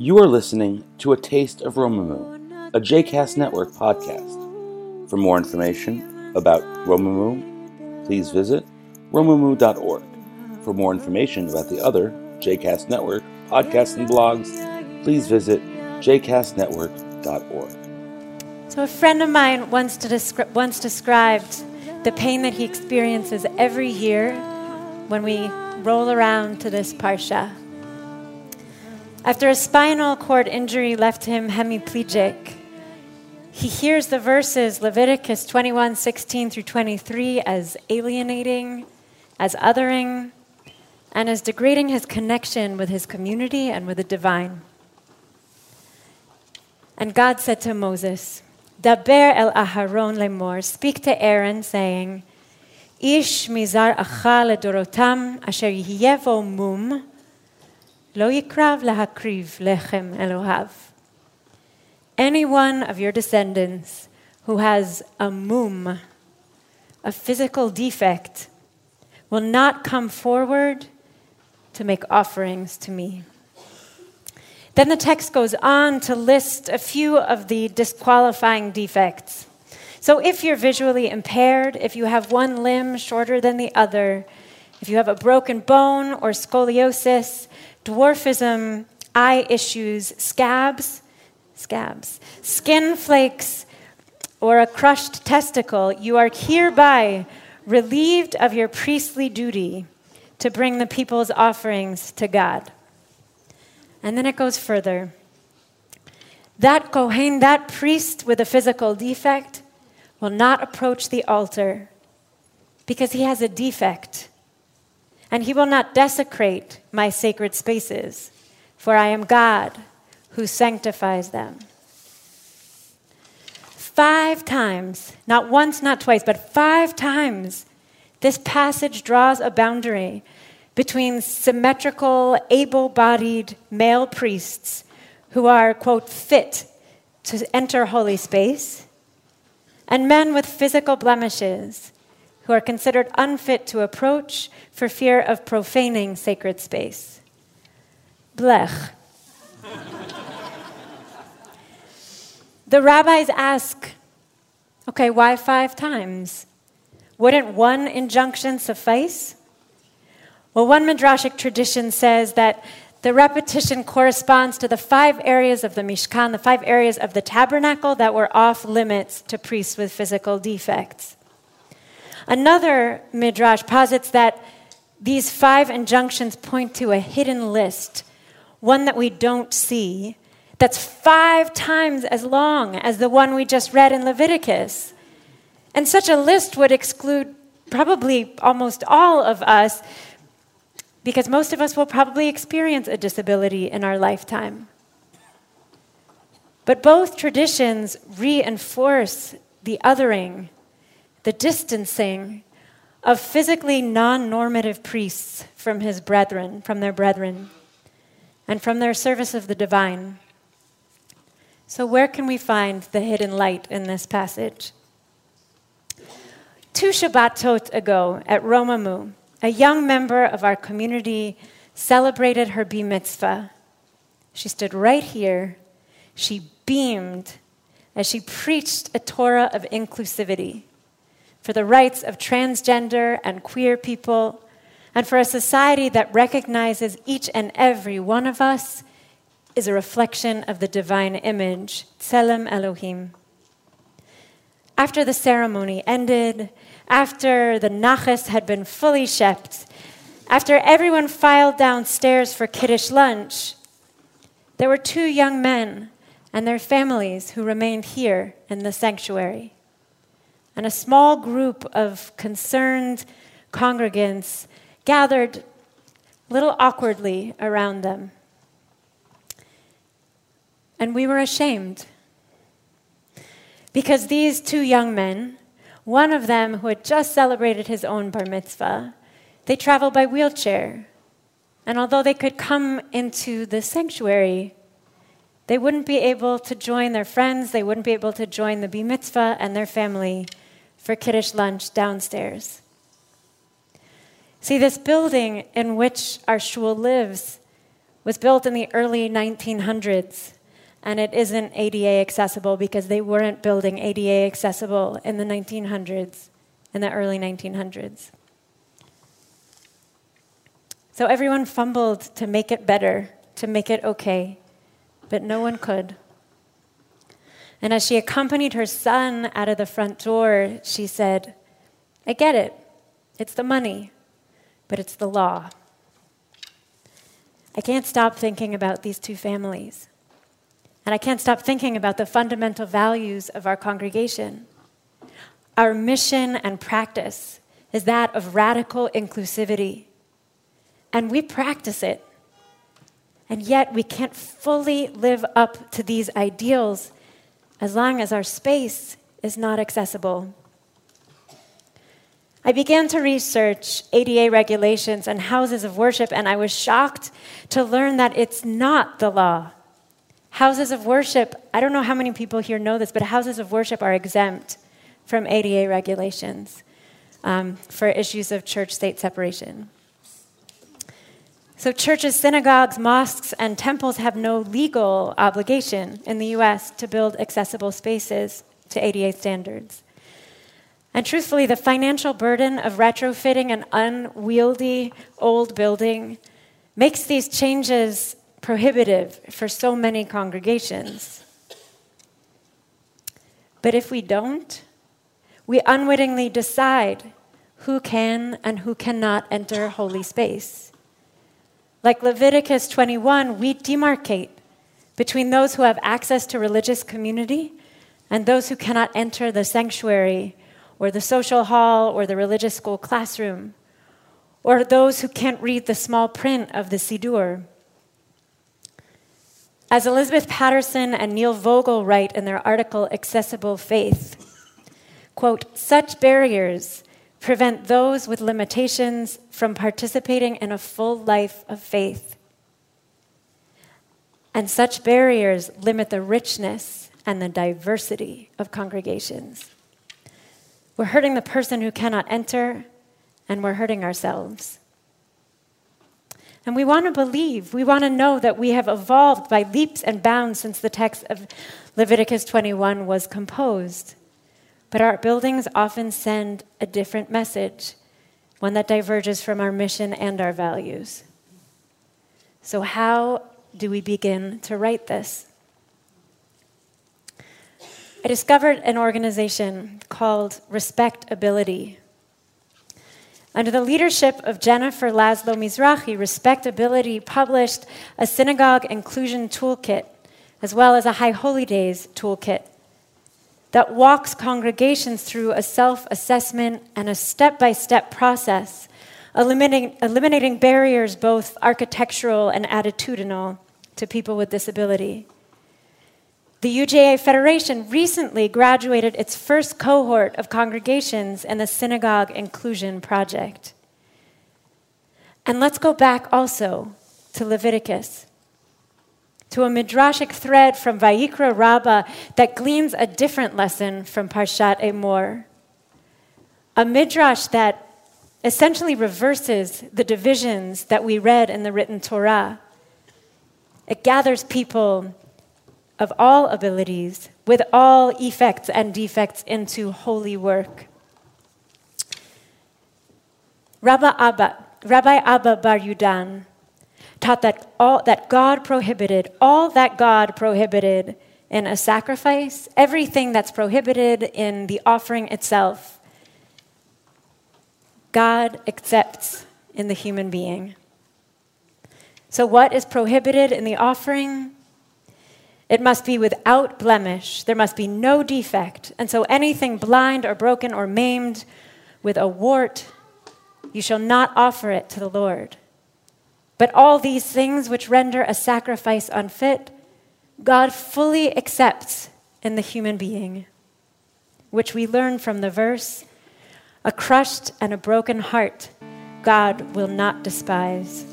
You are listening to A Taste of Romemu, a JCast Network podcast. For more information about Romemu, please visit romemu.org. For more information about the other JCast Network podcasts and blogs, please visit jcastnetwork.org. So, a friend of mine once, descri- once described the pain that he experiences every year when we roll around to this parsha. After a spinal cord injury left him hemiplegic, he hears the verses Leviticus 21 16 through 23 as alienating, as othering, and as degrading his connection with his community and with the divine. And God said to Moses, Daber el Aharon lemor, speak to Aaron, saying, Ish mizar achal ledorotam asher yevo mum, lo yikrav lahakriv lechem Elohav. Any one of your descendants who has a mum, a physical defect, will not come forward to make offerings to me. Then the text goes on to list a few of the disqualifying defects. So, if you're visually impaired, if you have one limb shorter than the other, if you have a broken bone or scoliosis, dwarfism, eye issues, scabs, scabs, skin flakes, or a crushed testicle, you are hereby relieved of your priestly duty to bring the people's offerings to God. And then it goes further. That Kohen, that priest with a physical defect, will not approach the altar because he has a defect. And he will not desecrate my sacred spaces, for I am God who sanctifies them. Five times, not once, not twice, but five times, this passage draws a boundary between symmetrical, able bodied male priests who are, quote, fit to enter holy space, and men with physical blemishes who are considered unfit to approach for fear of profaning sacred space. Blech. the rabbis ask, okay, why five times? Wouldn't one injunction suffice? Well, one midrashic tradition says that the repetition corresponds to the five areas of the Mishkan, the five areas of the tabernacle that were off limits to priests with physical defects. Another midrash posits that these five injunctions point to a hidden list, one that we don't see, that's five times as long as the one we just read in Leviticus. And such a list would exclude probably almost all of us because most of us will probably experience a disability in our lifetime. But both traditions reinforce the othering, the distancing of physically non normative priests from his brethren, from their brethren, and from their service of the divine. So, where can we find the hidden light in this passage? Two Shabbatot ago at Romemu, a young member of our community celebrated her bar mitzvah. She stood right here. She beamed as she preached a Torah of inclusivity for the rights of transgender and queer people, and for a society that recognizes each and every one of us is a reflection of the divine image, Tselem Elohim. After the ceremony ended, after the naches had been fully shept, after everyone filed downstairs for Kiddush lunch, there were two young men and their families who remained here in the sanctuary. And a small group of concerned congregants gathered a little awkwardly around them. And we were ashamed. Because these two young men, one of them who had just celebrated his own bar mitzvah, they traveled by wheelchair. And although they could come into the sanctuary, they wouldn't be able to join their friends, they wouldn't be able to join the bar mitzvah and their family for Kiddush lunch downstairs. See, this building in which our shul lives was built in the early 1900s, and it isn't ADA accessible because they weren't building ADA accessible in the 1900s, in the early 1900s. So everyone fumbled to make it better, to make it okay, but no one could. And as she accompanied her son out of the front door, she said, I get it. It's the money but it's the law. I can't stop thinking about these two families. And I can't stop thinking about the fundamental values of our congregation. Our mission and practice is that of radical inclusivity. And we practice it. And yet we can't fully live up to these ideals as long as our space is not accessible. I began to research ADA regulations and houses of worship, and I was shocked to learn that it's not the law. Houses of worship, I don't know how many people here know this, but houses of worship are exempt from ADA regulations um, for issues of church state separation. So, churches, synagogues, mosques, and temples have no legal obligation in the US to build accessible spaces to ADA standards. And truthfully, the financial burden of retrofitting an unwieldy old building makes these changes prohibitive for so many congregations. But if we don't, we unwittingly decide who can and who cannot enter holy space. Like Leviticus 21, we demarcate between those who have access to religious community and those who cannot enter the sanctuary or the social hall or the religious school classroom, or those who can't read the small print of the Siddur. As Elizabeth Patterson and Neil Vogel write in their article Accessible Faith, quote, such barriers prevent those with limitations from participating in a full life of faith. And such barriers limit the richness and the diversity of congregations. We're hurting the person who cannot enter, and we're hurting ourselves. And we want to believe, we want to know that we have evolved by leaps and bounds since the text of Leviticus 21 was composed. But our buildings often send a different message, one that diverges from our mission and our values. So, how do we begin to right this? I discovered an organization called Respectability. Under the leadership of Jennifer Laszlo Mizrahi, Respectability published a synagogue inclusion toolkit as well as a High Holy Days toolkit that walks congregations through a self assessment and a step by step process, eliminating, eliminating barriers both architectural and attitudinal to people with disability. The UJA Federation recently graduated its first cohort of congregations in the Synagogue Inclusion Project. And let's go back also to Leviticus, to a midrashic thread from Vayikra Rabbah that gleans a different lesson from Parshat Emor. A midrash that essentially reverses the divisions that we read in the written Torah. It gathers people of all abilities, with all effects and defects, into holy work. Rabbi Abba, Rabbi Abba Bar Yudan taught that, all, that God prohibited, all that God prohibited in a sacrifice, everything that's prohibited in the offering itself, God accepts in the human being. So, what is prohibited in the offering? It must be without blemish. There must be no defect. And so anything blind or broken or maimed with a wart, you shall not offer it to the Lord. But all these things which render a sacrifice unfit God fully accepts in the human being, which we learn from the verse a crushed and a broken heart God will not despise.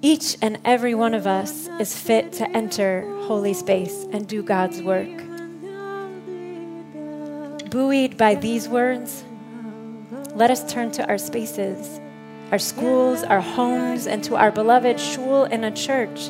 Each and every one of us is fit to enter holy space and do God's work. Buoyed by these words, let us turn to our spaces, our schools, our homes, and to our beloved shul and a church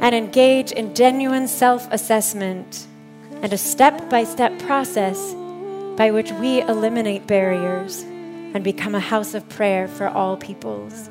and engage in genuine self assessment and a step by step process by which we eliminate barriers and become a house of prayer for all peoples.